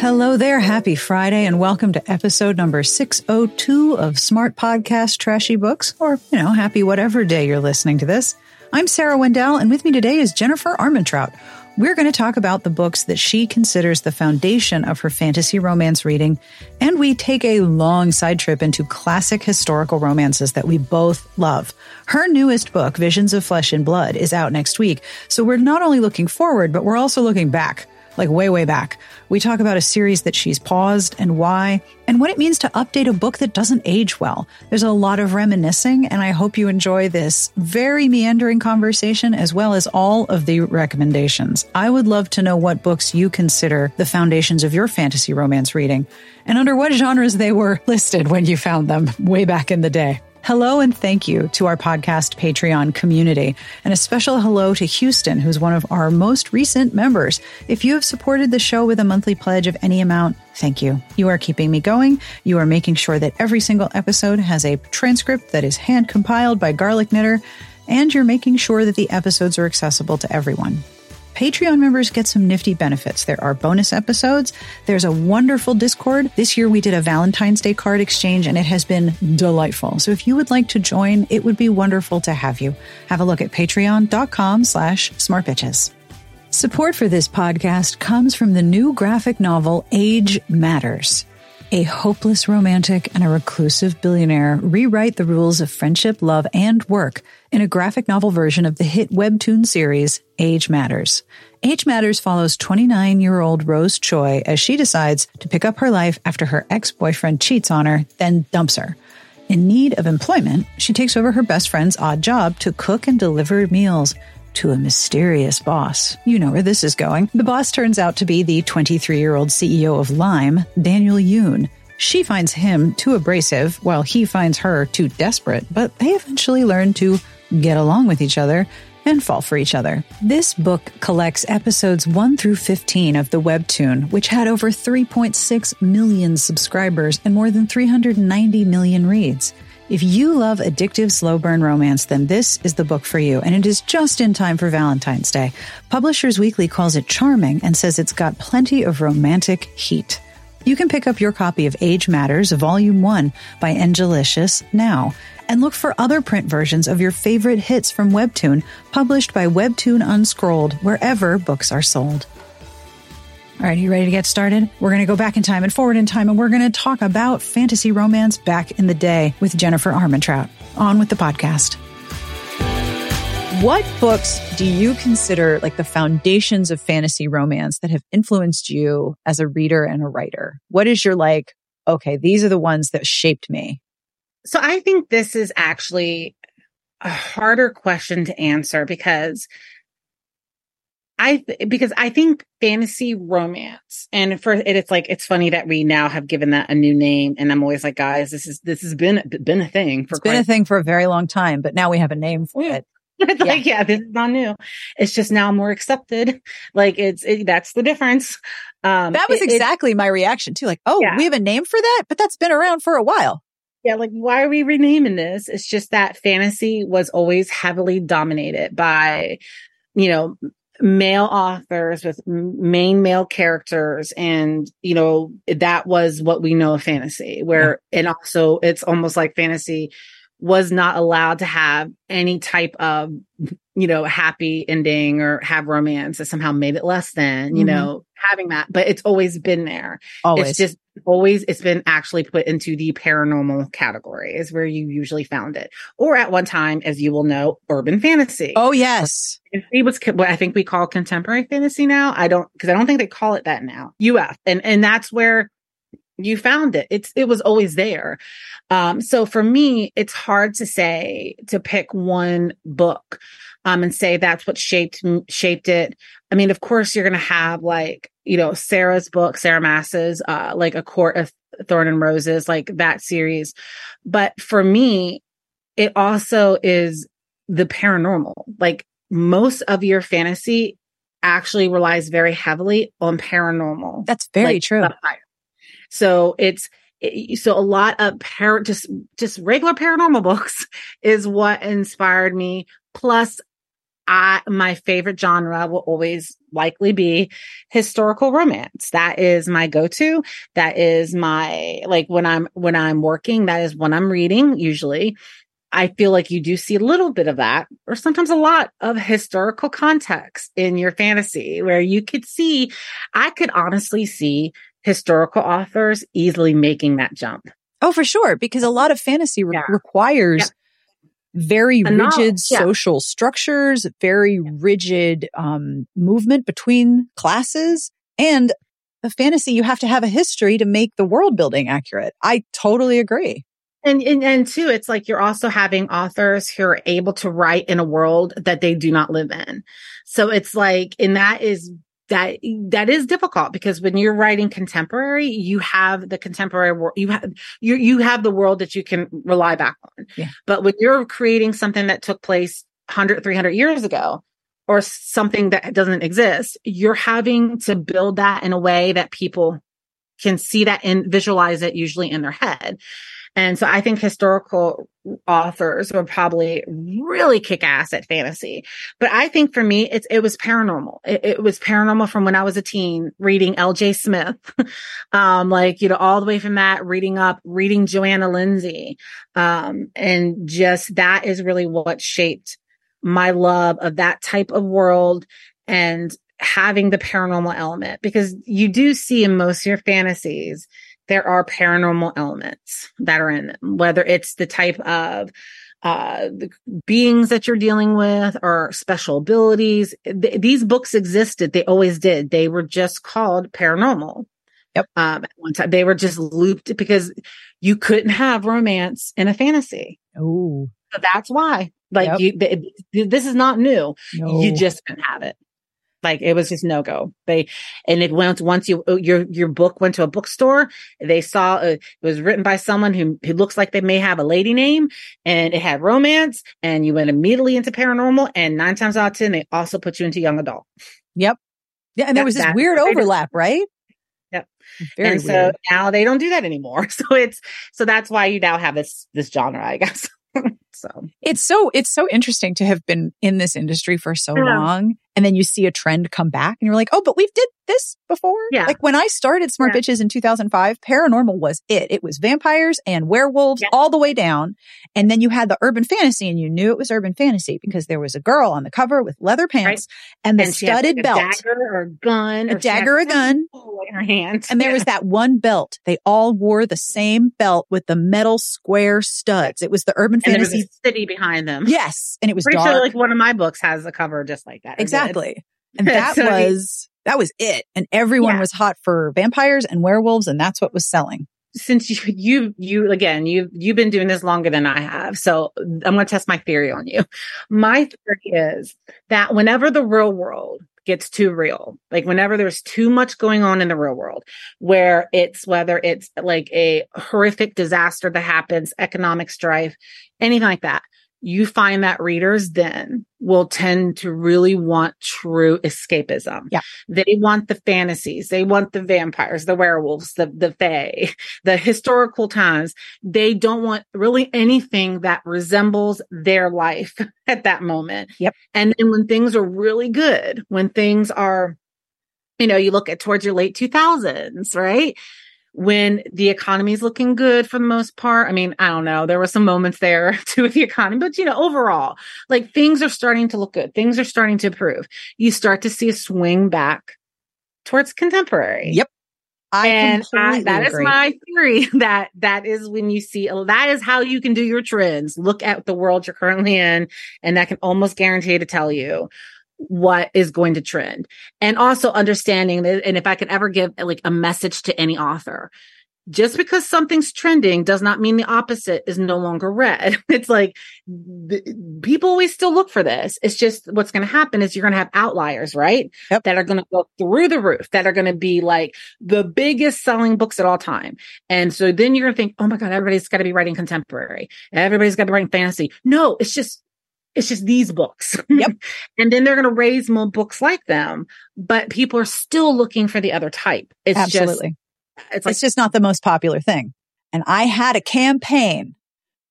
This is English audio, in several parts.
Hello there. Happy Friday and welcome to episode number 602 of Smart Podcast Trashy Books, or, you know, happy whatever day you're listening to this. I'm Sarah Wendell and with me today is Jennifer Armentrout. We're going to talk about the books that she considers the foundation of her fantasy romance reading, and we take a long side trip into classic historical romances that we both love. Her newest book, Visions of Flesh and Blood, is out next week, so we're not only looking forward, but we're also looking back like way, way back. We talk about a series that she's paused and why, and what it means to update a book that doesn't age well. There's a lot of reminiscing, and I hope you enjoy this very meandering conversation as well as all of the recommendations. I would love to know what books you consider the foundations of your fantasy romance reading and under what genres they were listed when you found them way back in the day. Hello and thank you to our podcast Patreon community, and a special hello to Houston, who's one of our most recent members. If you have supported the show with a monthly pledge of any amount, thank you. You are keeping me going. You are making sure that every single episode has a transcript that is hand compiled by Garlic Knitter, and you're making sure that the episodes are accessible to everyone. Patreon members get some nifty benefits. There are bonus episodes. There's a wonderful Discord. This year we did a Valentine's Day card exchange and it has been delightful. So if you would like to join, it would be wonderful to have you. Have a look at patreon.com slash smartbitches. Support for this podcast comes from the new graphic novel Age Matters. A hopeless romantic and a reclusive billionaire rewrite the rules of friendship, love, and work in a graphic novel version of the hit webtoon series Age Matters. Age Matters follows 29 year old Rose Choi as she decides to pick up her life after her ex boyfriend cheats on her, then dumps her. In need of employment, she takes over her best friend's odd job to cook and deliver meals to a mysterious boss. You know where this is going. The boss turns out to be the 23 year old CEO of Lime, Daniel Yoon. She finds him too abrasive, while he finds her too desperate, but they eventually learn to get along with each other and fall for each other. This book collects episodes 1 through 15 of the webtoon, which had over 3.6 million subscribers and more than 390 million reads. If you love addictive slow burn romance, then this is the book for you, and it is just in time for Valentine's Day. Publishers Weekly calls it charming and says it's got plenty of romantic heat. You can pick up your copy of Age Matters, Volume 1 by Enjelicious now, and look for other print versions of your favorite hits from Webtoon, published by Webtoon Unscrolled, wherever books are sold. All right, you ready to get started? We're going to go back in time and forward in time, and we're going to talk about fantasy romance back in the day with Jennifer Armentrout. On with the podcast. What books do you consider like the foundations of fantasy romance that have influenced you as a reader and a writer? What is your like, okay, these are the ones that shaped me? So I think this is actually a harder question to answer because I th- because I think fantasy romance and for it, it's like it's funny that we now have given that a new name, and I'm always like, guys, this is this has been been a thing for it's been a thing for a very long time, but now we have a name for yeah. it. like, yeah. yeah. this is not new. It's just now more accepted. Like it's, it, that's the difference. Um, that was it, exactly it, my reaction too. Like, oh, yeah. we have a name for that, but that's been around for a while. Yeah, like why are we renaming this? It's just that fantasy was always heavily dominated by, you know, male authors with main male characters and you know that was what we know of fantasy where yeah. and also it's almost like fantasy was not allowed to have any type of you know happy ending or have romance that somehow made it less than you mm-hmm. know having that but it's always been there. Always. it's just always it's been actually put into the paranormal category is where you usually found it. Or at one time as you will know urban fantasy. Oh yes. It was what i think we call contemporary fantasy now. I don't because i don't think they call it that now. Uf and and that's where you found it. It's it was always there. Um so for me it's hard to say to pick one book um and say that's what shaped shaped it. I mean of course you're going to have like you know sarah's book sarah maas's uh like a court of thorn and roses like that series. But for me it also is the paranormal. Like most of your fantasy actually relies very heavily on paranormal. That's very like true so it's so a lot of par- just just regular paranormal books is what inspired me. Plus, I my favorite genre will always likely be historical romance. That is my go-to. That is my like when I'm when I'm working, that is when I'm reading usually. I feel like you do see a little bit of that, or sometimes a lot of historical context in your fantasy where you could see, I could honestly see historical authors easily making that jump. Oh, for sure. Because a lot of fantasy re- yeah. requires yeah. very rigid yeah. social structures, very rigid um, movement between classes. And the fantasy, you have to have a history to make the world building accurate. I totally agree. And, and and two, it's like you're also having authors who are able to write in a world that they do not live in. So it's like, and that is that that is difficult because when you're writing contemporary you have the contemporary world you have you you have the world that you can rely back on yeah. but when you're creating something that took place 100 300 years ago or something that doesn't exist you're having to build that in a way that people can see that and visualize it usually in their head and so I think historical authors would probably really kick ass at fantasy. But I think for me, it's, it was paranormal. It, it was paranormal from when I was a teen reading LJ Smith. um, like, you know, all the way from that, reading up, reading Johanna Lindsey. Um, and just that is really what shaped my love of that type of world and having the paranormal element because you do see in most of your fantasies there are paranormal elements that are in them, whether it's the type of uh, the beings that you're dealing with or special abilities. Th- these books existed. They always did. They were just called paranormal. Yep. Um, at one time they were just looped because you couldn't have romance in a fantasy. Oh, so that's why. Like yep. you, th- this is not new. No. You just couldn't have it. Like it was just no go. They and it went once you uh, your your book went to a bookstore. They saw uh, it was written by someone who who looks like they may have a lady name, and it had romance. And you went immediately into paranormal. And nine times out of ten, they also put you into young adult. Yep. Yeah, and there was this weird overlap, right? Yep. Very and weird. so now they don't do that anymore. So it's so that's why you now have this this genre, I guess. so it's so it's so interesting to have been in this industry for so yeah. long and then you see a trend come back and you're like, oh, but we've did this before. Yeah. Like when I started Smart yeah. Bitches in 2005, paranormal was it. It was vampires and werewolves yeah. all the way down. And then you had the urban fantasy and you knew it was urban fantasy because there was a girl on the cover with leather pants right. and the and studded like belt. dagger or a gun. A dagger or a gun. In her hand. And there was that one belt. They all wore the same belt with the metal square studs. It was the urban and fantasy. City behind them. Yes. And it was Pretty dark. Sure like one of my books has a cover just like that. Exactly. And that so was that was it. And everyone yeah. was hot for vampires and werewolves, and that's what was selling. Since you, you, you, again, you, you've been doing this longer than I have. So I'm going to test my theory on you. My theory is that whenever the real world gets too real, like whenever there's too much going on in the real world, where it's, whether it's like a horrific disaster that happens, economic strife, anything like that, you find that readers then will tend to really want true escapism. Yeah. They want the fantasies. They want the vampires, the werewolves, the, the fae, the historical times. They don't want really anything that resembles their life at that moment. Yep. And then when things are really good, when things are, you know, you look at towards your late 2000s, right? When the economy is looking good for the most part. I mean, I don't know. There were some moments there too with the economy, but you know, overall, like things are starting to look good. Things are starting to improve. You start to see a swing back towards contemporary. Yep. I and I, that agree. is my theory that that is when you see that is how you can do your trends. Look at the world you're currently in, and that can almost guarantee to tell you what is going to trend. And also understanding that and if i could ever give like a message to any author just because something's trending does not mean the opposite is no longer read it's like people always still look for this. It's just what's going to happen is you're going to have outliers right? Yep. that are going to go through the roof that are going to be like the biggest selling books at all time. And so then you're going to think oh my god everybody's got to be writing contemporary. Everybody's got to be writing fantasy. No it's just it's just these books. Yep. and then they're going to raise more books like them, but people are still looking for the other type. It's Absolutely. just, it's like, it's just not the most popular thing. And I had a campaign.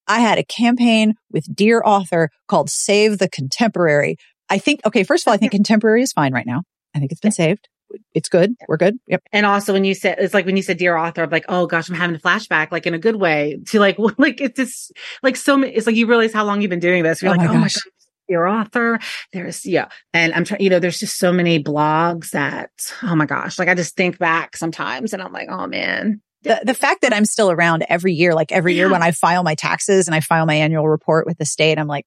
I had a campaign with Dear Author called Save the Contemporary. I think, okay, first of all, I think contemporary is fine right now. I think it's been saved. It's good. We're good. Yep. and also when you said, it's like when you said dear author, I'm like, oh gosh, I'm having a flashback, like in a good way to like, like it's just like so many, it's like you realize how long you've been doing this. You're Oh like, my oh my gosh. God. Dear author, there's yeah, and I'm trying. You know, there's just so many blogs that oh my gosh, like I just think back sometimes, and I'm like, oh man, The, the fact that I'm still around every year, like every year Yeah. when I file my taxes and I file my annual report with the state, I'm like,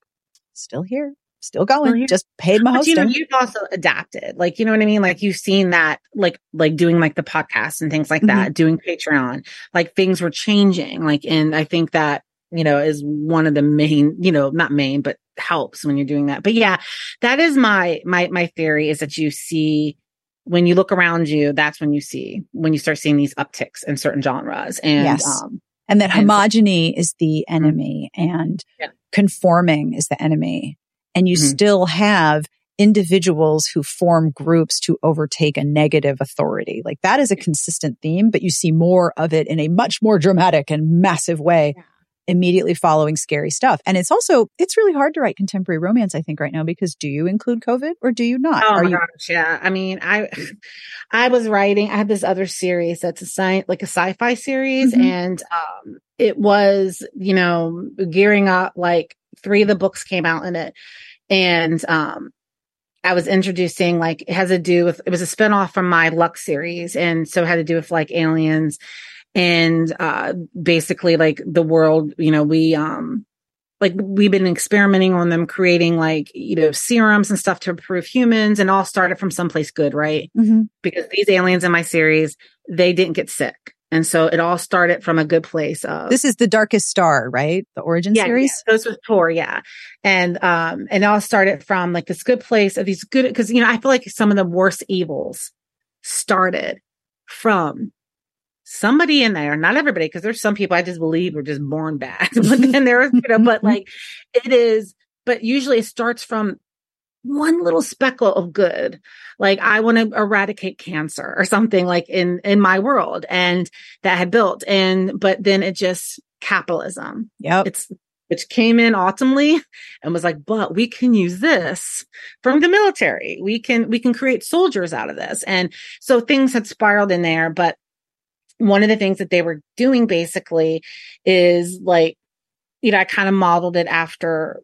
still here, still going, here. just paid my But You know, you've also adapted. Like, you know what I mean? Like you've seen that, like, like doing like the podcast and things like Mm-hmm. that, doing Patreon, like things were changing. Like, and I think that, you know, is one of the main, you know, not main, but helps when you're doing that. But yeah, that is my, my, my theory is that you see when you look around you, that's when you see, when you start seeing these upticks in certain genres. And, Yes. um, and that And- homogeny is the enemy and Yeah. conforming is the enemy. And you Mhm. still have individuals who form groups to overtake a negative authority. Like that is a consistent theme, but you see more of it in a much more dramatic and massive way Yeah. immediately following scary stuff. And it's also, it's really hard to write contemporary romance, I think right now, because do you include COVID or do you not? Oh Are my you, gosh, yeah. I mean, I I was writing. I had this other series that's a science, like a sci-fi series, Mhm. and um, it was you know gearing up. Like three of the books came out in it, and um, I was introducing like it has to do with it was a spinoff from my Lux series, and so it had to do with like aliens and uh basically like the world. You know, we um like we've been experimenting on them creating like you know serums and stuff to improve humans and all started from someplace good right Mhm. because these aliens in my series they didn't get sick and so it all started from a good place of this is the darkest star, right? The origin yeah, series. yeah, those with Tor, yeah. And um and it all started from like this good place of these good because you know, I feel like some of the worst evils started from somebody in there, not everybody, because there's some people I just believe are just born bad. but then there's, you know, but like it is, but usually it starts from one little speckle of good. Like I want to eradicate cancer or something like in in my world and that had built. And but then it just capitalism yeah it's which came in autumnly and was like but we can use this from the military we can we can create soldiers out of this and so things had spiraled in there but one of the things that they were doing basically is like you know i kind of modeled it after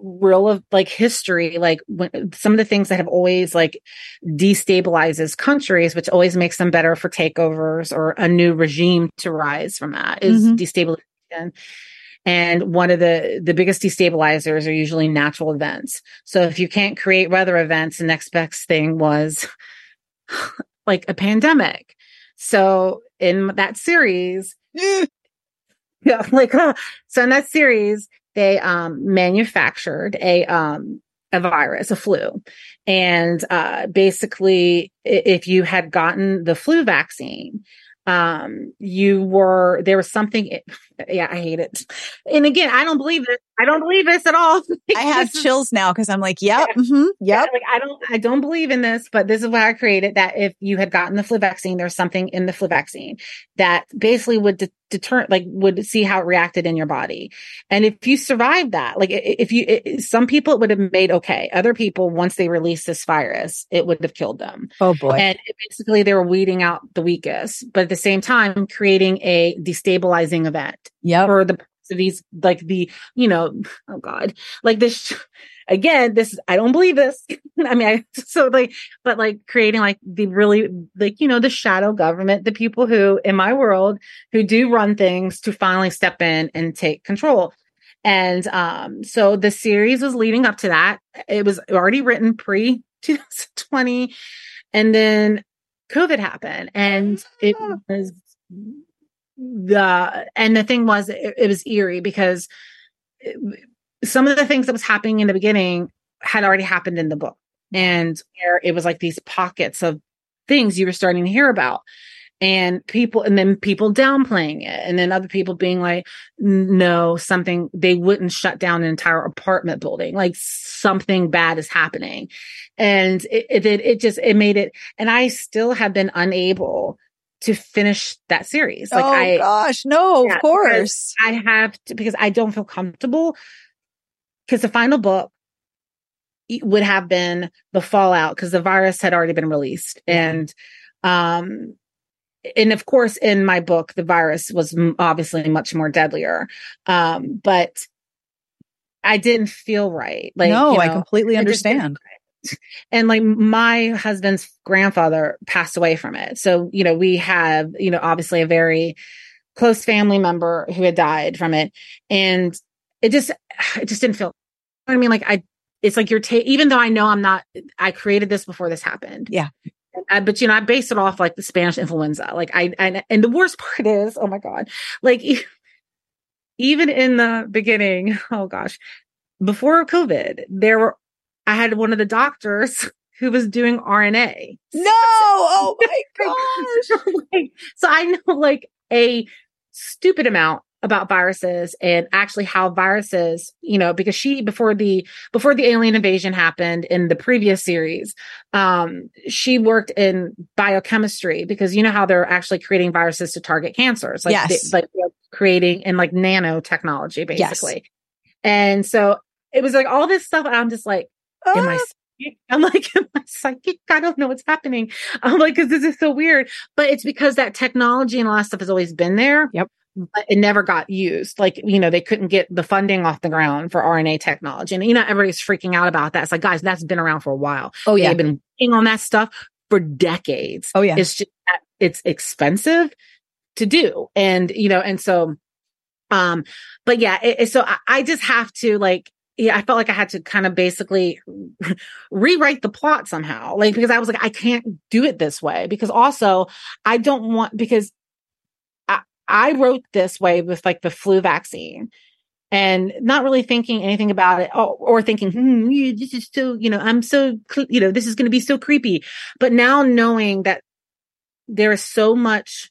real of like history like when some of the things that have always like destabilizes countries which always makes them better for takeovers or a new regime to rise from that is Mhm. destabilization. And one of the the biggest destabilizers are usually natural events. So if you can't create weather events the next best thing was like a pandemic. So in that series yeah like uh, so in that series they um manufactured a um a virus a flu. And uh basically if you had gotten the flu vaccine um you were there was something yeah, I hate it. And again, I don't believe this. I don't believe this at all. I have chills now because I'm like, yep, yeah, mm-hmm, yep. Yeah, like I don't, I don't believe in this, but this is why I created that. If you had gotten the flu vaccine, there's something in the flu vaccine that basically would de- deter, like would see how it reacted in your body. And if you survived that, like if you, it, some people it would have made okay. Other people, once they released this virus, it would have killed them. Oh boy. And basically they were weeding out the weakest, but at the same time, creating a destabilizing event yep. for the these like the you know oh god like this again this i don't believe this i mean i so like but like creating like the really like you know the shadow government the people who in my world who do run things to finally step in and take control and um so the series was leading up to that it was already written pre 2020 and then covid happened and it ah. was the and the thing was it, it was eerie because it, some of the things that was happening in the beginning had already happened in the book and it was like these pockets of things you were starting to hear about and people and then people downplaying it and then other people being like no something they wouldn't shut down an entire apartment building. Like something bad is happening. And it it, it just it made it and i still have been unable to finish that series. Like oh, I gosh, no, yeah, of course. I have to because I don't feel comfortable because the final book would have been the fallout because the virus had already been released. And um and of course in my book the virus was obviously much more deadlier. Um but i didn't feel right. Like no you know, i completely understand and like my husband's grandfather passed away from it. So, you know, we have, you know, obviously a very close family member who had died from it. And it just, it just didn't feel, I mean, like I, it's like you're, even though I know I'm not, I created this before this happened. Yeah. I, but you know, I based it off like the Spanish influenza. Like I, I, and the worst part is, oh my God, like even in the beginning, oh gosh, before COVID, there were I had one of the doctors who was doing RNA. No, oh my gosh. so I know like a stupid amount about viruses and actually how viruses, you know, because she before the before the alien invasion happened in the previous series, um, she worked in biochemistry because you know how they're actually creating viruses to target cancers, like yes. they, like creating in like nanotechnology, basically. Yes. And so it was like all this stuff. I'm just like, Am I psychic? I'm like, am I psychic? I don't know what's happening. I'm like, because this is so weird. But it's because that technology and all that stuff has always been there. Yep. But it never got used. Like, you know, they couldn't get the funding off the ground for RNA technology. And, you know, everybody's freaking out about that. It's like, guys, that's been around for a while. Oh, yeah. They've been working on that stuff for decades. Oh, yeah. It's just, it's expensive to do. And, you know, and so, um, but yeah, it, so I, I just have to like, yeah, I felt like I had to kind of basically rewrite the plot somehow. Like, because I was like, I can't do it this way. Because also, I don't want, because I, I wrote this way with like the flu vaccine and not really thinking anything about it or, or thinking, hmm, this is so, you know, I'm so, you know, this is going to be so creepy. But now knowing that there is so much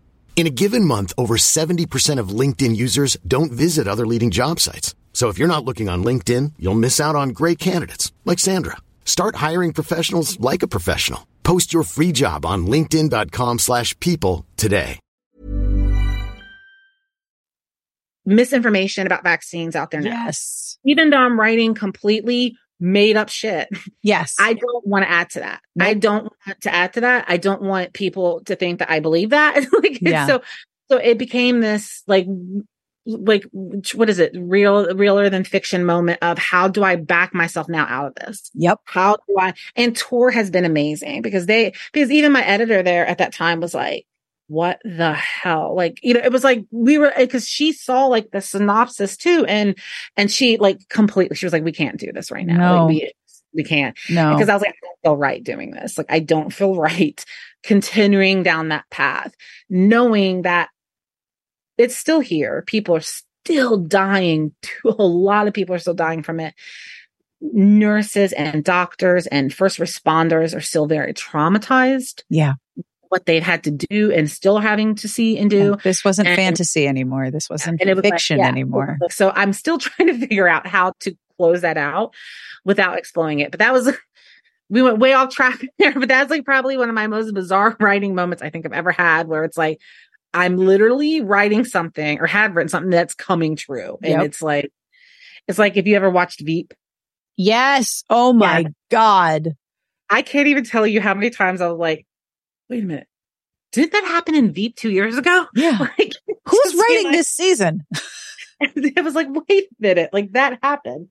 In a given month, over 70% of LinkedIn users don't visit other leading job sites. So if you're not looking on LinkedIn, you'll miss out on great candidates like Sandra. Start hiring professionals like a professional. Post your free job on linkedin.com/people slash people today. Misinformation about vaccines out there now. Yes. Even though I'm writing completely made up shit, Yes. I don't want to add to that. Nope. I don't want to add to that. I don't want people to think that I believe that. like Yeah. so so it became this like like what is it? Real realer than fiction moment of how do I back myself now out of this? yep. How do I and Tor has been amazing because they because even my editor there at that time was like what the hell like you know it was like we were because she saw like the synopsis too and and she like completely she was like we can't do this right now No. like we we can't No. because I was like, I don't feel right doing this. Like, I don't feel right continuing down that path, knowing that it's still here. People are still dying. A lot of people are still dying from it. Nurses and doctors and first responders are still very traumatized. Yeah. What they've had to do and still having to see and do. this wasn't and- fantasy anymore. This wasn't was like, fiction yeah. anymore. So I'm still trying to figure out how to close that out without exploding it. But that was, we went way off track there, but that's like probably one of my most bizarre writing moments I think I've ever had where it's like, I'm literally writing something or have written something that's coming true. And Yep. it's like, it's like if you ever watched Veep, Yes. Oh my God. I can't even tell you how many times I was like, wait a minute. Didn't that happen in Veep two years ago? Yeah. Like, Who's writing like- this season? It was like, wait a minute, like that happened.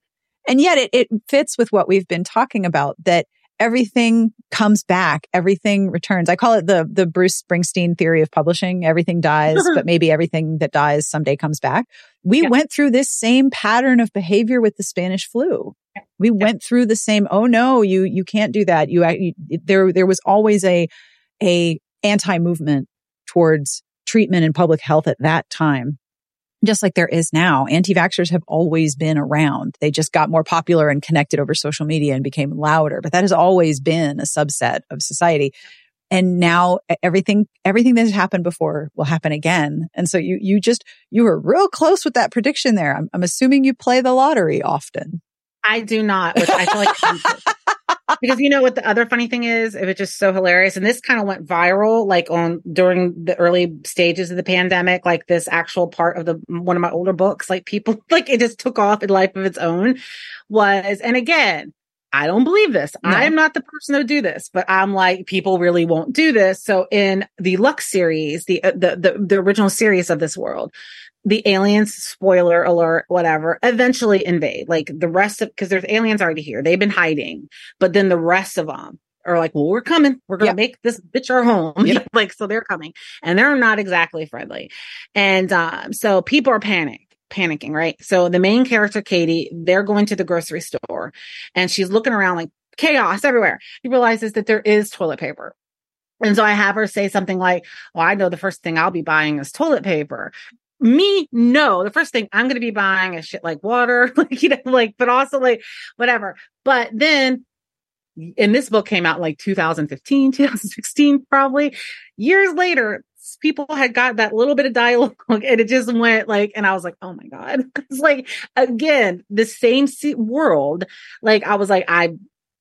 And yet it, it fits with what we've been talking about that everything comes back, everything returns. I call it the the Bruce Springsteen theory of publishing. Everything dies, but maybe everything that dies someday comes back. We Yeah. went through this same pattern of behavior with the Spanish flu. We went through the same, oh no, you you can't do that. You, you there there was always a a anti-movement towards treatment and public health at that time just like there is now. Anti-vaxxers have always been around. They just got more popular and connected over social media and became louder, but that has always been a subset of society. And now everything, everything that has happened before will happen again. And so you, you just, you were real close with that prediction there. I'm, I'm assuming you play the lottery often. I do not, which I feel like because you know what the other funny thing is, it was just so hilarious. And this kind of went viral like on during the early stages of the pandemic, like this actual part of the one of my older books, like people like it just took off in life of its own was, and again, I don't believe this. No. I'm not the person to do this, but I'm like, people really won't do this. So in the Lux series, the, uh, the, the, the original series of this world, the aliens, spoiler alert, whatever, eventually invade. Like the rest of, because there's aliens already here. They've been hiding, but then the rest of them are like, well, we're coming. We're going to Yep. make this bitch our home. Yep. Like, so they're coming and they're not exactly friendly. And, um, so people are panicked. Panicking, right? So the main character, Katy, they're going to the grocery store and she's looking around like chaos everywhere. She realizes that there is toilet paper. And so I have her say something like, Well, I know the first thing I'll be buying is toilet paper. Me, no. The first thing I'm going to be buying is shit like water, like, you know, like, but also like whatever. But then, and this book came out like 2015, 2016, probably years later. People had got that little bit of dialogue and it just went like, and I was like, oh my God. It's like, again, the same world. Like, I was like, I,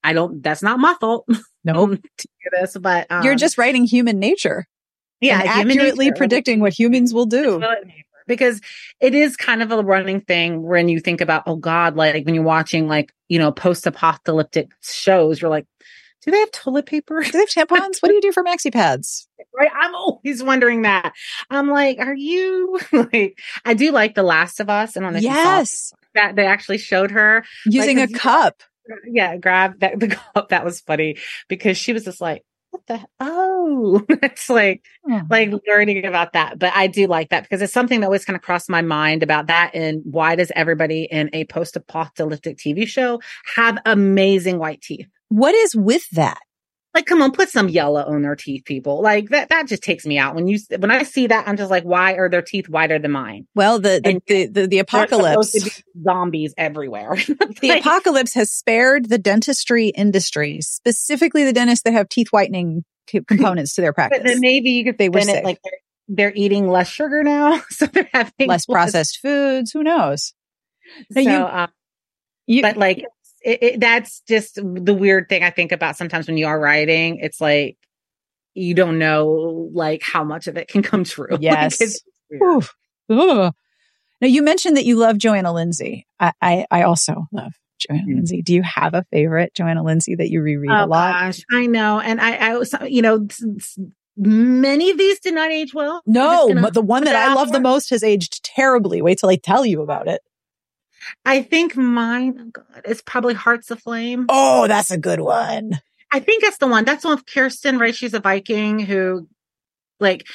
I don't, that's not my fault Nope. this, but um, You're just writing human nature yeah, accurately nature. predicting what humans will do. Because it is kind of a running thing when you think about oh god like when you're watching like you know post-apocalyptic shows you're like do they have toilet paper Do they have tampons? What do you do for maxi pads? right i'm always wondering that i'm like are you like i do like the last of us and on the Yes. that they actually showed her Using a Like, you- cup. yeah grab that the cup that was funny because she was just like what the oh it's like Oh. like learning about that. But I do like that because it's something that always kind of crossed my mind about that. And why does everybody in a post apocalyptic TV show have amazing white teeth? What is with that? Like, come on, put some yellow on their teeth, people. Like that, that just takes me out. When you, when I see that, I'm just like, why are their teeth whiter than mine? Well, the the the, the, the apocalypse. to be zombies everywhere. The apocalypse has spared the dentistry industry, specifically the dentists that have teeth whitening components to their practice. But then maybe you could They were spin sick. it like they're, they're eating less sugar now, so they're having Less processed foods. Who knows? So, you- um, You, but like it, it, that's just the weird thing I think about sometimes when you are writing. It's like you don't know like how much of it can come true. Yes. it's weird. Oof. Ugh. Now you mentioned that you love Johanna Lindsey. I, I, I also love Johanna Mm. Lindsey. Do you have a favorite Johanna Lindsey that you reread oh a lot? gosh, I know, and I, I you know, many of these did not age well. No, but the one that I love the most has aged terribly. Wait till I tell you about it. I think mine oh God, is probably Hearts Aflame. Oh, that's a good one. I think that's the one. That's the one with Kristen, right? She's a Viking who, like,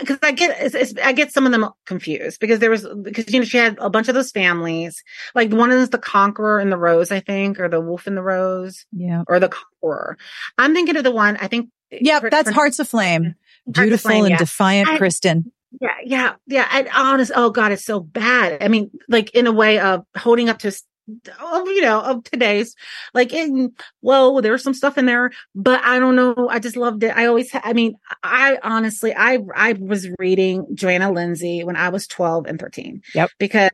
because I, get, it's, it's, I get some of them confused because there was because you know she had a bunch of those families. Like one is the Conqueror and the Rose, I think, or the Wolf and the Rose, Yeah. or the Conqueror. I'm thinking of the one. I think. Eh, yep, for- that's for- Hearts Aflame. Hearts of Beautiful Flame, and yeah. defiant I- Kristen. Yeah, yeah, yeah. And honest, oh God, it's so bad. I mean, like in a way of holding up to, of you know, of today's, like in, well, there was some stuff in there, but I don't know. I just loved it. I always, I mean, I honestly, I, I was reading Johanna Lindsey when I was 12 and 13. Yep. Because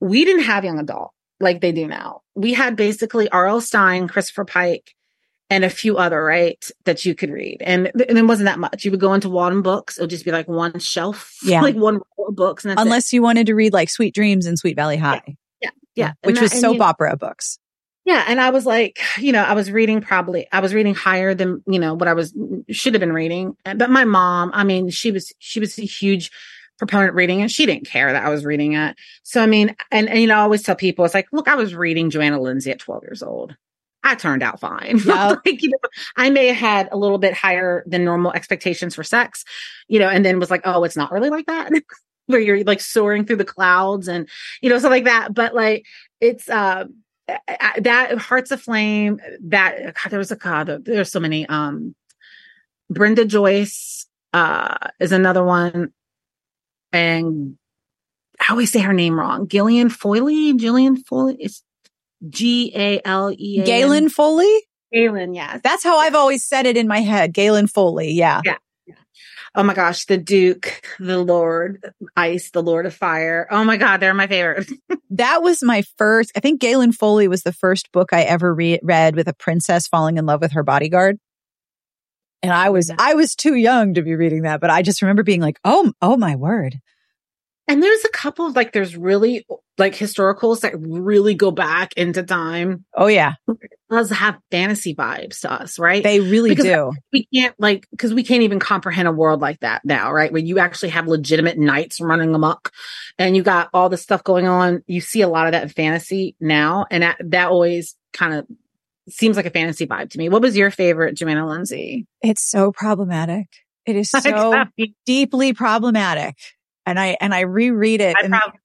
we didn't have young adult like they do now. We had basically R.L. Stine, Christopher Pike, and a few other, right, that you could read. And, and it wasn't that much. You would go into Walden Books. It would just be like one shelf, Yeah. like one row of books. And that's it. Unless you wanted to read like Sweet Dreams and Sweet Valley High, yeah. Mm, which And was soap you- opera books. Yeah. And I was like, you know, I was reading probably, I was reading higher than, you know, what I was, mm, should have been reading. But my mom, I mean, she was, she was a huge proponent of reading and she didn't care that I was reading it. So, I mean, and, and, you know, I always tell people, it's like, look, I was reading Johanna Lindsey at 12 years old. I turned out fine. Yep. like, you know, I may have had a little bit higher than normal expectations for sex, you know, and then was like, oh, it's not really like that. Where you're like soaring through the clouds and, you know, stuff like that. But like, it's, uh, that Hearts Aflame, that God, there was a God, there's so many. Um, Brenda Joyce, uh, is another one. And I always say her name wrong. Gillian Foyley, Gillian Foyley. It's G A L E. A N. Gaelen Foley? Gaelen, yeah That's how I've always said it in my head. Gaelen Foley. Yeah. Oh my gosh, the Duke, the Lord, Ice, the Lord of Fire. Oh my God, they're my favorite. That was my first, I think Gaelen Foley was the first book I ever re- read with a princess falling in love with her bodyguard. And I was, I was too young to be reading that, but I just remember being like, oh, oh my word. And there's a couple of like, there's really like historicals that really go back into time. Oh yeah. Does have fantasy vibes to us, right? They really Because do. we can't like because we can't even comprehend a world like that now, right? Where you actually have legitimate knights running amok, and you got all this stuff going on. You see a lot of that in fantasy now, and that that always kind of seems like a fantasy vibe to me. What was your favorite, Johanna Lindsey? It's so problematic. It is so deeply problematic. And I, and I reread it I and, probably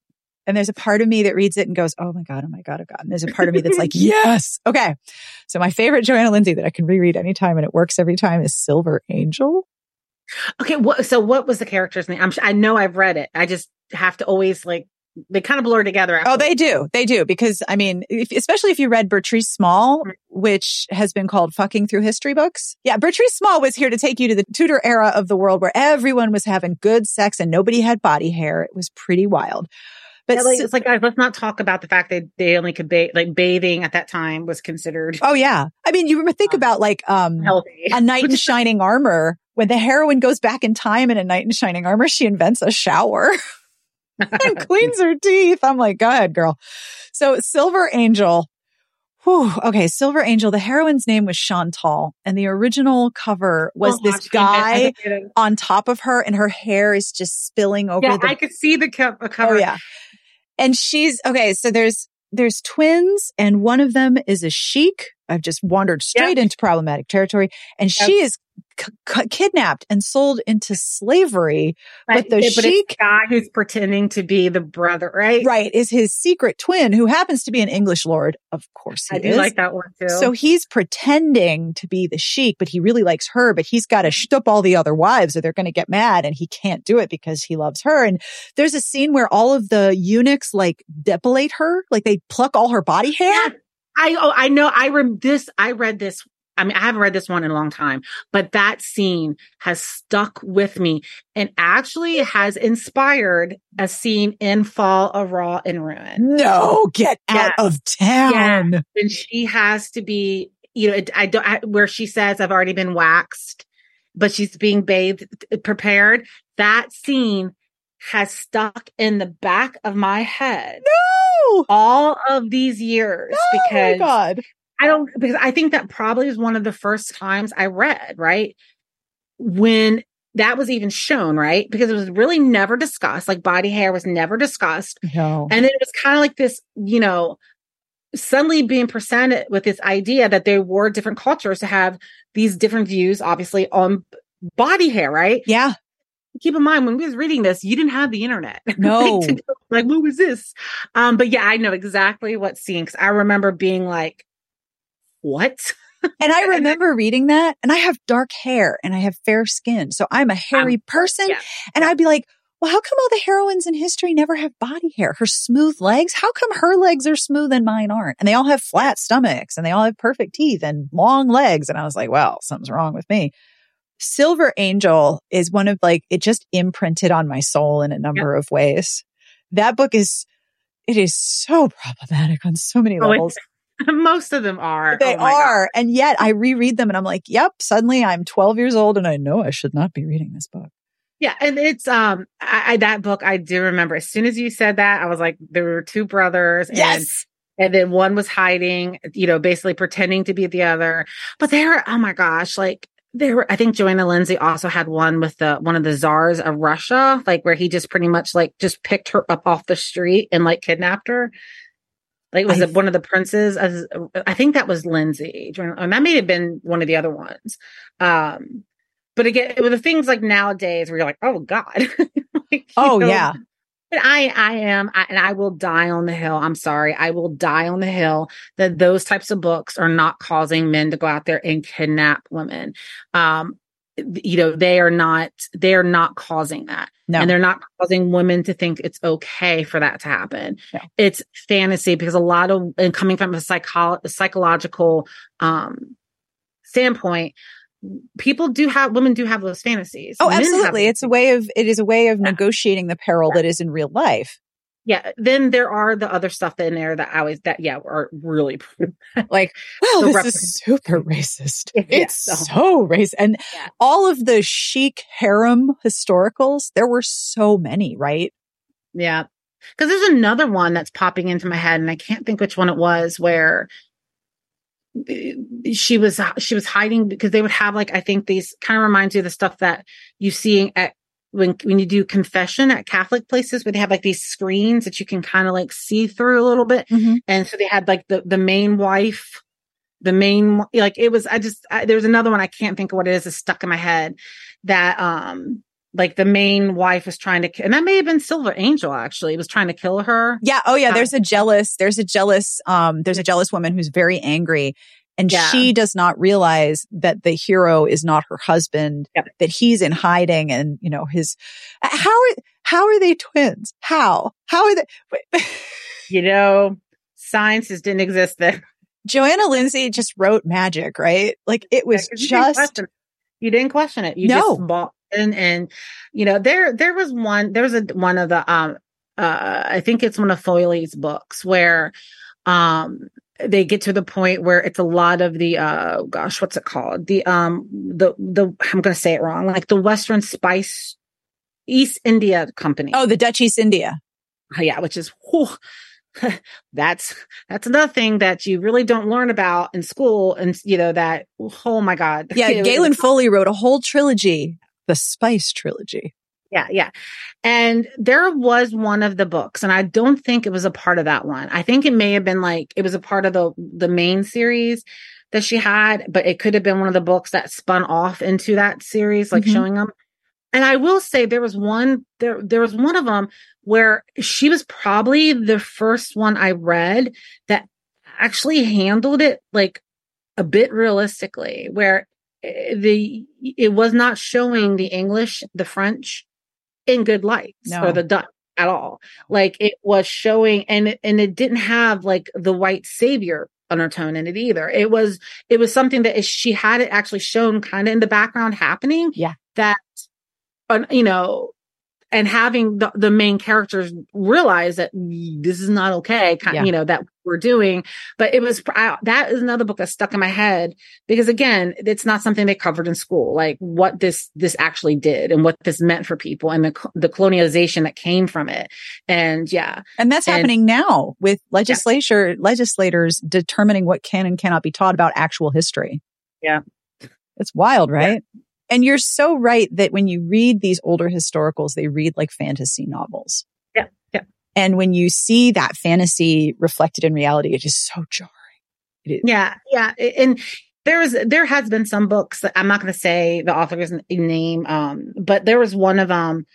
and there's a part of me that reads it and goes, Oh my God, oh my God, oh God. And there's a part of me that's like, yes. Okay. So my favorite Johanna Lindsey that I can reread anytime and it works every time is Silver Angel. okay. What? So what was the character's name? I'm, I know I've read it. I just have to always like they kind of blur together. Oh, they do. They do. Because I mean, if, especially if you read Bertrice Small, Mm. which has been called fucking through history books. Yeah. Bertrice Small was here to take you to the Tudor era of the world where everyone was having good sex and nobody had body hair. It was pretty wild. But Yeah, like, it's like guys, let's not talk about the fact that they only could bathe. Like bathing at that time was considered oh yeah. I mean, you think Um, about like, um, healthy. a knight in shining armor. When the heroine goes back in time in a knight in shining armor, she invents a shower. and cleans her teeth. I'm like, go ahead, girl. So Silver Angel. Whew, okay, Silver Angel. The heroine's name was Chantal, and the original cover was Oh, this guy on top of her, and her hair is just spilling over Yeah, the. I could see the co- oh, cover. oh yeah, and she's okay. So there's there's twins, and one of them is a sheik. I've just wandered straight into problematic territory, and Yep. she is c- c- kidnapped and sold into slavery. But the but sheik- guy who's pretending to be the brother, right? right is his secret twin who happens to be an english lord of course he I do is like that one too. so he's pretending to be the sheik but he really likes her but he's got to shtup all the other wives or they're going to get mad and he can't do it because he loves her and there's a scene where all of the eunuchs like depilate her like they pluck all her body hair Yeah. I oh I know I rem this I read this I mean, I haven't read this one in a long time, but that scene has stuck with me and actually has inspired a scene in Fall of Raw and Ruin. No, get out Yeah. of town. Yeah. And she has to be, you know, it- I don't, I, where she says, I've already been waxed, but she's being bathed, prepared. That scene has stuck in the back of my head No. All of these years Oh because God. I don't because I think that probably is one of the first times I read, right? When that was even shown, right? Because it was really never discussed. Like body hair was never discussed. No. And then it was kind of like this, you know, suddenly being presented with this idea that there were different cultures to have these different views, obviously, on body hair, right? yeah. Keep in mind when we was reading this, you didn't have the internet. No. go, like, what was this? Um, but yeah, I know exactly what scene because I remember being like, what? And I remember reading that and I have dark hair and I have fair skin. So I'm a hairy person. yeah. And I'd be like, well, how come all the heroines in history never have body hair? Her smooth legs? How come her legs are smooth and mine aren't? And they all have flat stomachs and they all have perfect teeth and long legs. And I was like, well, something's wrong with me. Silver Angel is one of like, it just imprinted on my soul in a number of ways. That book is, it is so problematic on so many Oh, levels. Most of them are. They Oh my God. are. And yet I reread them and I'm like, yep, suddenly I'm 12 years old and I know I should not be reading this book. Yeah, and it's um I, I that book I do remember. As soon as you said that, I was like, there were two brothers, and and then one was hiding, you know, basically pretending to be the other. But there, oh my gosh, like there were. I think Johanna Lindsey also had one with the one of the czars of Russia, like where he just pretty much like just picked her up off the street and like kidnapped her. Like was it one of the princes? As I think that was Lindsey, and that may have been one of the other ones. Um, but again, with the things like nowadays where you're like, oh God. Like, Oh, know, yeah. But I, I am, I, and I will die on the hill. I'm sorry. I will die on the hill that those types of books are not causing men to go out there and kidnap women. Um, you know, they are not, they are not causing that. No. And they're not causing women to think it's okay for that to happen. No. It's fantasy because a lot of, and coming from a psycho- psychological, um, standpoint, people do have, women do have those fantasies. Oh, Men absolutely. It's a way of, it is a way of Yeah. negotiating the peril Yeah. that is in real life. yeah then there are the other stuff in there that i always that yeah are really Like, well, this reference. is super racist. Yeah, it's so- so racist. And all of the sheikh harem historicals, there were so many, right? yeah because there's another one that's popping into my head and i can't think which one it was where she was she was hiding because they would have like i think these kind of reminds you of the stuff that you see at when when you do confession at catholic places where they have like these screens that you can kind of like see through a little bit Mhm. and so they had like the the main wife the main like it was i just I, there was another one i can't think of what it is it's stuck in my head that um like the main wife is trying to and that may have been silver angel actually was trying to kill her Yeah. Oh, yeah. Uh, There's a jealous, there's a jealous, um, there's a jealous woman who's very angry and Yeah. she does not realize that the hero is not her husband, Yep. that he's in hiding and, you know, his, how are, how are they twins? How, how are they? you know sciences didn't exist then Johanna Lindsey just wrote magic, right? Like it was 'Cause you didn't just, question it. you didn't question it you No. just bought and you know there there was one there was a one of the um uh i think it's one of foley's books where um they get to the point where it's a lot of the uh gosh what's it called the um the the i'm gonna say it wrong like the western spice east india company oh, the Dutch East India. Oh, yeah, which is whew, that's that's another thing that you really don't learn about in school, and you know that oh my god, Yeah. Gaelen Foley wrote a whole trilogy, the Spice trilogy. yeah, yeah. And there was one of the books, and I don't think it was a part of that one. I think it may have been like it was a part of the the main series that she had, but it could have been one of the books that spun off into that series, like Mhm. showing them. And I will say there was one there there was one of them where she was probably the first one I read that actually handled it like a bit realistically, where the it was not showing the English, the French in good lights No. or the Dutch at all. Like it was showing, and it, and it didn't have like the white savior undertone in it either. It was it was something that she had it actually shown kind of in the background happening. Yeah. That you know and having the, the main characters realize that mm, this is not okay, kind, Yeah. you know, that we're doing. But it was, I, that is another book that stuck in my head because again, it's not something they covered in school, like what this, this actually did and what this meant for people and the, the colonialization that came from it. And yeah, And that's And- happening now with legislature, legislators determining what can and cannot be taught about actual history. Yeah. It's wild, right? And you're so right that when you read these older historicals, they read like fantasy novels. Yeah, yeah. And when you see that fantasy reflected in reality, it is so jarring. Is. Yeah, yeah, and there was there has been some books. I'm not going to say the author's name, um, but there was one of them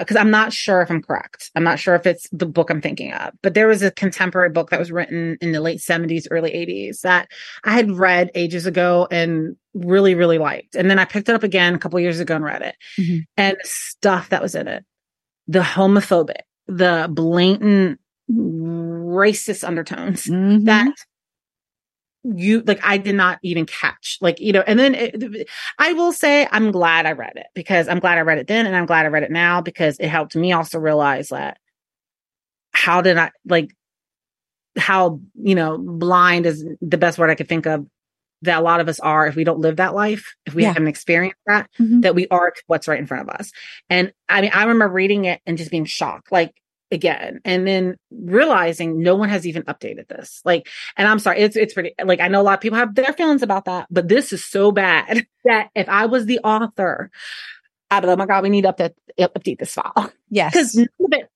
because I'm not sure if I'm correct. I'm not sure if it's the book I'm thinking of, but there was a contemporary book that was written in the late 70s, early 80s that I had read ages ago and really, really liked. And then I picked it up again a couple years ago and read it. Mhm. And stuff that was in it, the homophobic, the blatant racist undertones Mhm. that you like I did not even catch like you know and then it, I will say I'm glad I read it because I'm glad I read it then and I'm glad I read it now because it helped me also realize that how did I like how you know blind is the best word I could think of that a lot of us are if we don't live that life if we Yeah. haven't experienced that Mhm. that we are what's right in front of us and I mean I remember reading it and just being shocked like again and then realizing no one has even updated this like and i'm sorry it's it's pretty like i know a lot of people have their feelings about that but this is so bad that if i was the author i'd be like oh my god we need to update update this file Yes. because none of it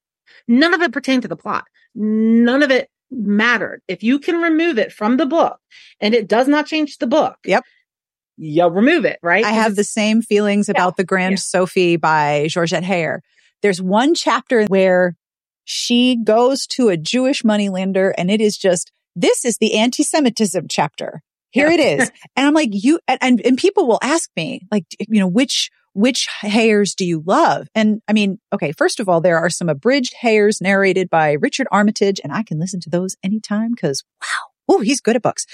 none of it pertained to the plot none of it mattered if you can remove it from the book and it does not change the book Yep. you'll remove it right I have the same feelings about the Grand yeah. Sophy by Georgette Heyer. There's one chapter where she goes to a Jewish moneylender and it is just, this is the anti-Semitism chapter. Here Yeah. it is. And I'm like, you, and, and, people will ask me, like, you know, which, which Heyers do you love? And I mean, okay, first of all, there are some abridged Heyers narrated by Richard Armitage and I can listen to those anytime because wow, oh, he's good at books.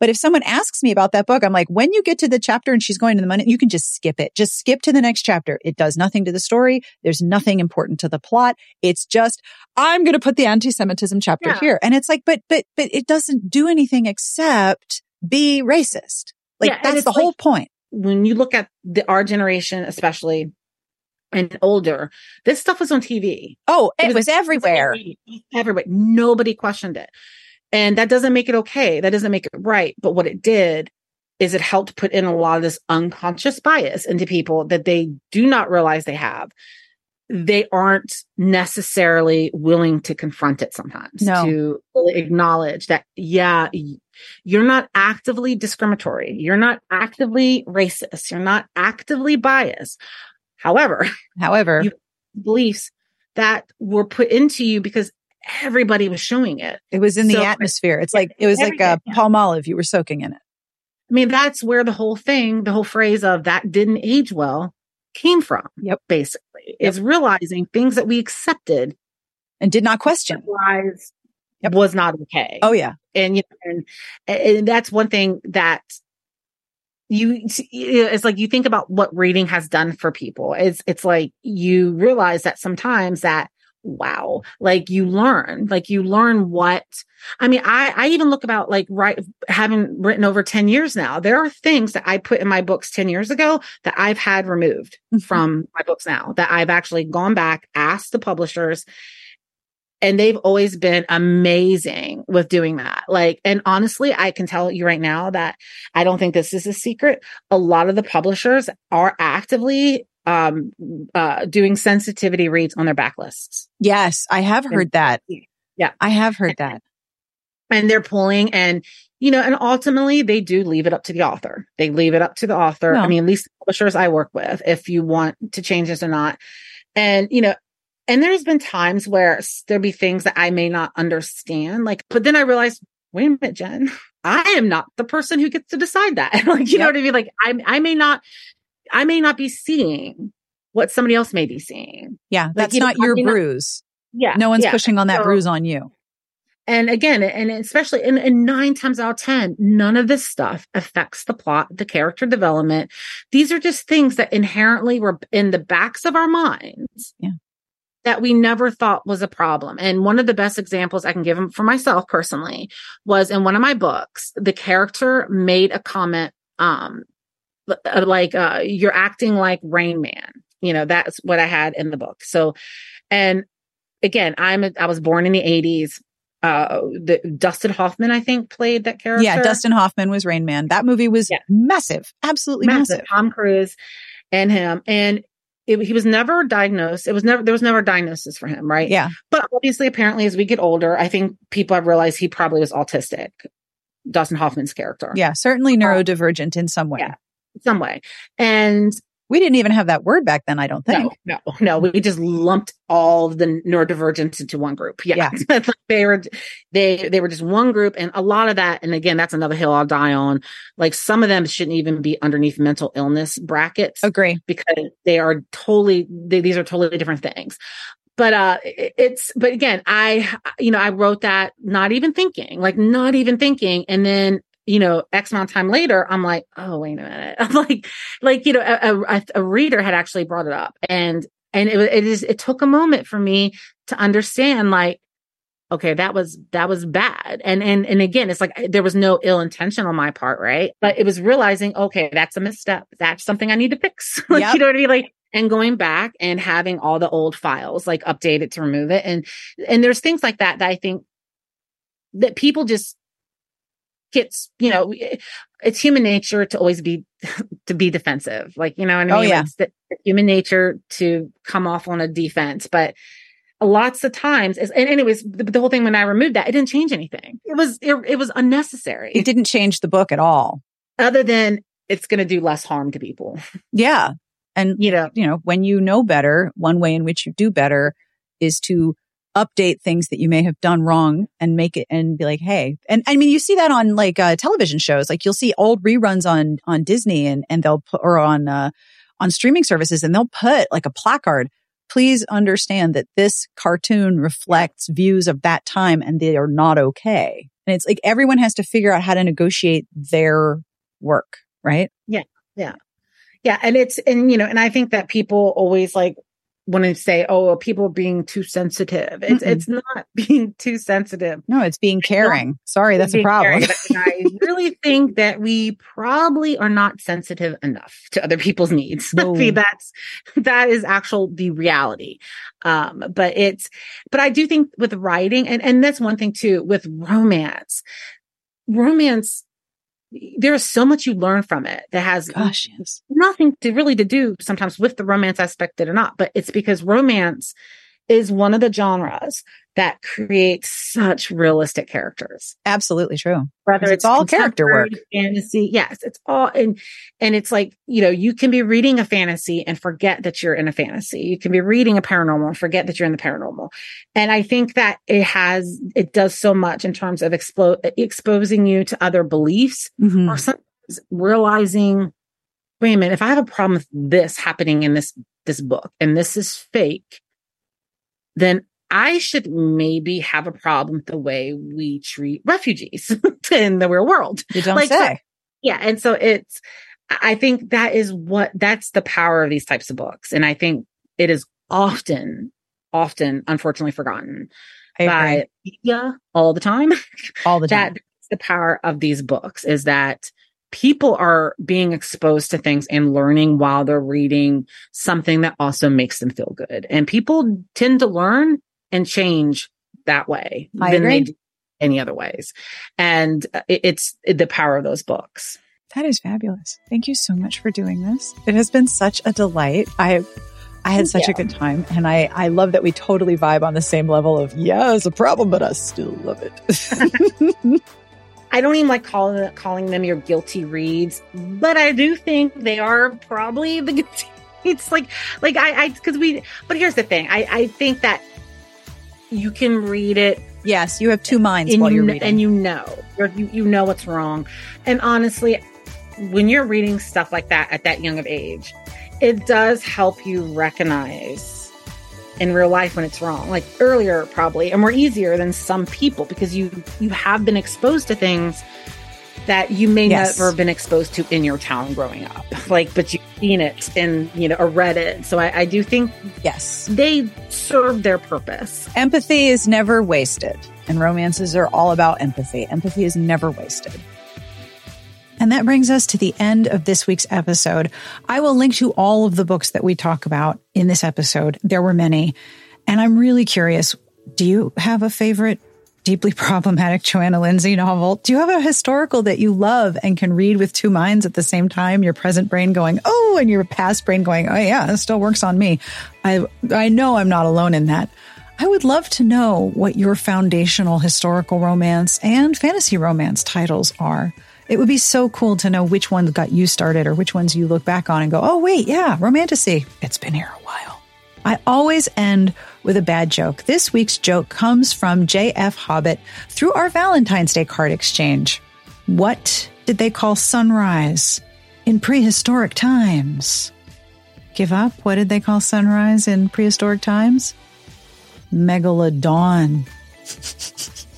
But if someone asks me about that book, I'm like, when you get to the chapter and she's going to the money, you can just skip it. Just skip to the next chapter. It does nothing to the story. There's nothing important to the plot. It's just, I'm going to put the anti-Semitism chapter Yeah. here. And it's like, but, but, but it doesn't do anything except be racist. Like Yeah, that's the whole like- point. when you look at the our generation especially and older this stuff was on tv Oh, it, was- was everywhere. everywhere nobody questioned it and that doesn't make it okay. That doesn't make it right. But what it did is it helped put in a lot of this unconscious bias into people that they do not realize they have. They aren't necessarily willing to confront it sometimes No. to acknowledge that yeah you're not actively discriminatory. You're not actively racist. You're not actively biased. However However, beliefs that were put into you because everybody was showing it it was in the atmosphere. It's like, it was like a Palmolive. You were soaking in it. I mean, that's where the whole thing, the whole phrase of that didn't age well came from. Yep. Basically, is realizing things that we accepted And did not question. Yep. was not okay. Oh yeah. and you know, and, and that's one thing that you it's like you think about what reading has done for people it's it's like you realize that sometimes that wow like you learn like you learn what i mean i i even look about like right having written over 10 years now there are things that i put in my books 10 years ago that i've had removed Mhm. from my books now that i've actually gone back asked the publishers and they've always been amazing with doing that. Like, and honestly, I can tell you right now that I don't think this is a secret. A lot of the publishers are actively um uh doing sensitivity reads on their backlists. Yes, I have heard that. Yeah. I have heard that. And they're pulling and you know, and ultimately they do leave it up to the author. They leave it up to the author. No. I mean, at least publishers I work with, if you want to change this or not. And, you know, and there's been times where there'll be things that I may not understand. Like, but then I realized, wait a minute, Jen, I am not the person who gets to decide that. like, you know what I mean? Like, I, I may not, I may not be seeing what somebody else may be seeing. Yeah, that's you not your mean, not- bruise. Yeah. No one's yeah. pushing on that So- bruise on you. and again, and especially in, in nine times out of 10, none of this stuff affects the plot, the character development. These are just things that inherently were in the backs of our minds. Yeah. That we never thought was a problem. And one of the best examples I can give them for myself personally was in one of my books, the character made a comment, um, like, uh, you're acting like Rain Man. You know, that's what I had in the book. So, and again, I'm, a, I was born in the 80s uh the Dustin Hoffman I think played that character. Yeah, Dustin Hoffman was Rain Man. That movie was yeah. massive. Absolutely massive. massive. Tom Cruise and him and it, he was never diagnosed. It was never there was never a diagnosis for him, right? Yeah. But obviously apparently as we get older, I think people have realized he probably was autistic. Dustin Hoffman's character. Yeah, certainly um, neurodivergent in some way. Yeah, some way. And we didn't even have that word back then, I don't think. No, no, no. We just lumped all the neurodivergents into one group. Yeah. yeah. they were they they were just one group. And a lot of that, and again, that's another hill I'll die on. Like some of them shouldn't even be underneath mental illness brackets. Agree. Because they are totally they, these are totally different things but uh it's but again i you know i wrote that not even thinking like not even thinking and then you know, X amount of time later, I'm like, oh, wait a minute. I'm like, like, you know, a, a, a reader had actually brought it up and, and it, it is, it took a moment for me to understand like, okay, that was, that was bad. And, and, and again, it's like there was no ill intention on my part. Right. But it was realizing, okay, that's a misstep. That's something I need to fix. like, yep. you know what I mean? Like, and going back and having all the old files like updated to remove it. And, and there's things like that that I think that people just gets, you know, eh, it's human nature to always be, to be defensive. Like, you know, I oh, mean, oh, yeah. it's the, human nature to come off on a defense, but lots of times and anyways, the, the, whole thing when I removed that, it didn't change anything. It was, it, it was unnecessary. It didn't change the book at all. Other than it's going to do less harm to people. Yeah. And, you know, you know, when you know better, one way in which you do better is to update things that you may have done wrong and make it and be like, hey, and I mean, you see that on like uh, television shows. Like you'll see old reruns on on Disney and and they'll put or on uh, on streaming services and they'll put like a placard. Please understand that this cartoon reflects views of that time and they are not okay. And it's like everyone has to figure out how to negotiate their work, right? Yeah. Yeah. Yeah. And it's, and, you know, and I think that people always like when I say, "Oh, people are being too sensitive," it's Mm-mm. it's not being too sensitive. No, it's being caring. It's Sorry, that's a problem. I really think that we probably are not sensitive enough to other people's needs. No. I mean, that's that is actual the reality. Um, but it's, but I do think with writing, and and that's one thing too with romance. Romance there is so much you learn from it that has Gosh, yes. nothing to really to do sometimes with the romance aspect or not, but it's because romance is one of the genres that creates such realistic characters. Absolutely true. Whether it's, it's all character work, fantasy, yes, it's all and and it's like you know you can be reading a fantasy and forget that you're in a fantasy. You can be reading a paranormal and forget that you're in the paranormal. And I think that it has it does so much in terms of expo- exposing you to other beliefs mm-hmm. or sometimes realizing, wait a minute, if I have a problem with this happening in this this book and this is fake then I should maybe have a problem with the way we treat refugees in the real world. You don't like, say. So, yeah. And so it's, I think that is what, that's the power of these types of books. And I think it is often, often, unfortunately forgotten by media all the time. All the time. That's the power of these books is that people are being exposed to things and learning while they're reading something that also makes them feel good. And people tend to learn and change that way I than agree. they do any other ways. And uh, it's the power of those books. That is fabulous. Thank you so much for doing this. It has been such a delight. I I had such yeah. a good time and I I love that we totally vibe on the same level of yeah, it's a problem but I still love it. I don't even like calling calling them your guilty reads, but I do think they are probably the guilty. It's like like I I because we. But here's the thing. I I think that you can read it. Yes, you have two minds while you're reading, and you know you you know what's wrong. And honestly, when you're reading stuff like that at that young of age, it does help you recognize in real life when it's wrong like earlier probably and more easier than some people because you you have been exposed to things that you may yes. never have been exposed to in your town growing up like but you've seen it and you know or read it so I, I do think yes they serve their purpose empathy is never wasted and romances are all about empathy empathy is never wasted and that brings us to the end of this week's episode. I will link to all of the books that we talk about in this episode. There were many. And I'm really curious do you have a favorite deeply problematic Johanna Lindsey novel? Do you have a historical that you love and can read with two minds at the same time? Your present brain going, oh, and your past brain going, oh, yeah, it still works on me. I, I know I'm not alone in that. I would love to know what your foundational historical romance and fantasy romance titles are. It would be so cool to know which ones got you started or which ones you look back on and go, oh, wait, yeah, romantasy. It's been here a while. I always end with a bad joke. This week's joke comes from J.F. Hobbit through our Valentine's Day card exchange. What did they call sunrise in prehistoric times? Give up? What did they call sunrise in prehistoric times? Megalodon.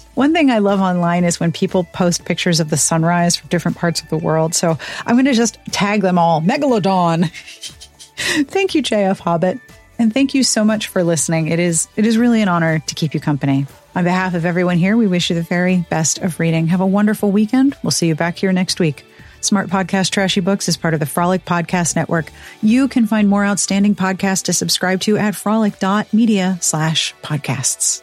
One thing I love online is when people post pictures of the sunrise from different parts of the world. So I'm going to just tag them all Megalodon. thank you, JF Hobbit. And thank you so much for listening. It is, it is really an honor to keep you company. On behalf of everyone here, we wish you the very best of reading. Have a wonderful weekend. We'll see you back here next week. Smart Podcast Trashy Books is part of the Frolic Podcast Network. You can find more outstanding podcasts to subscribe to at frolic.media slash podcasts.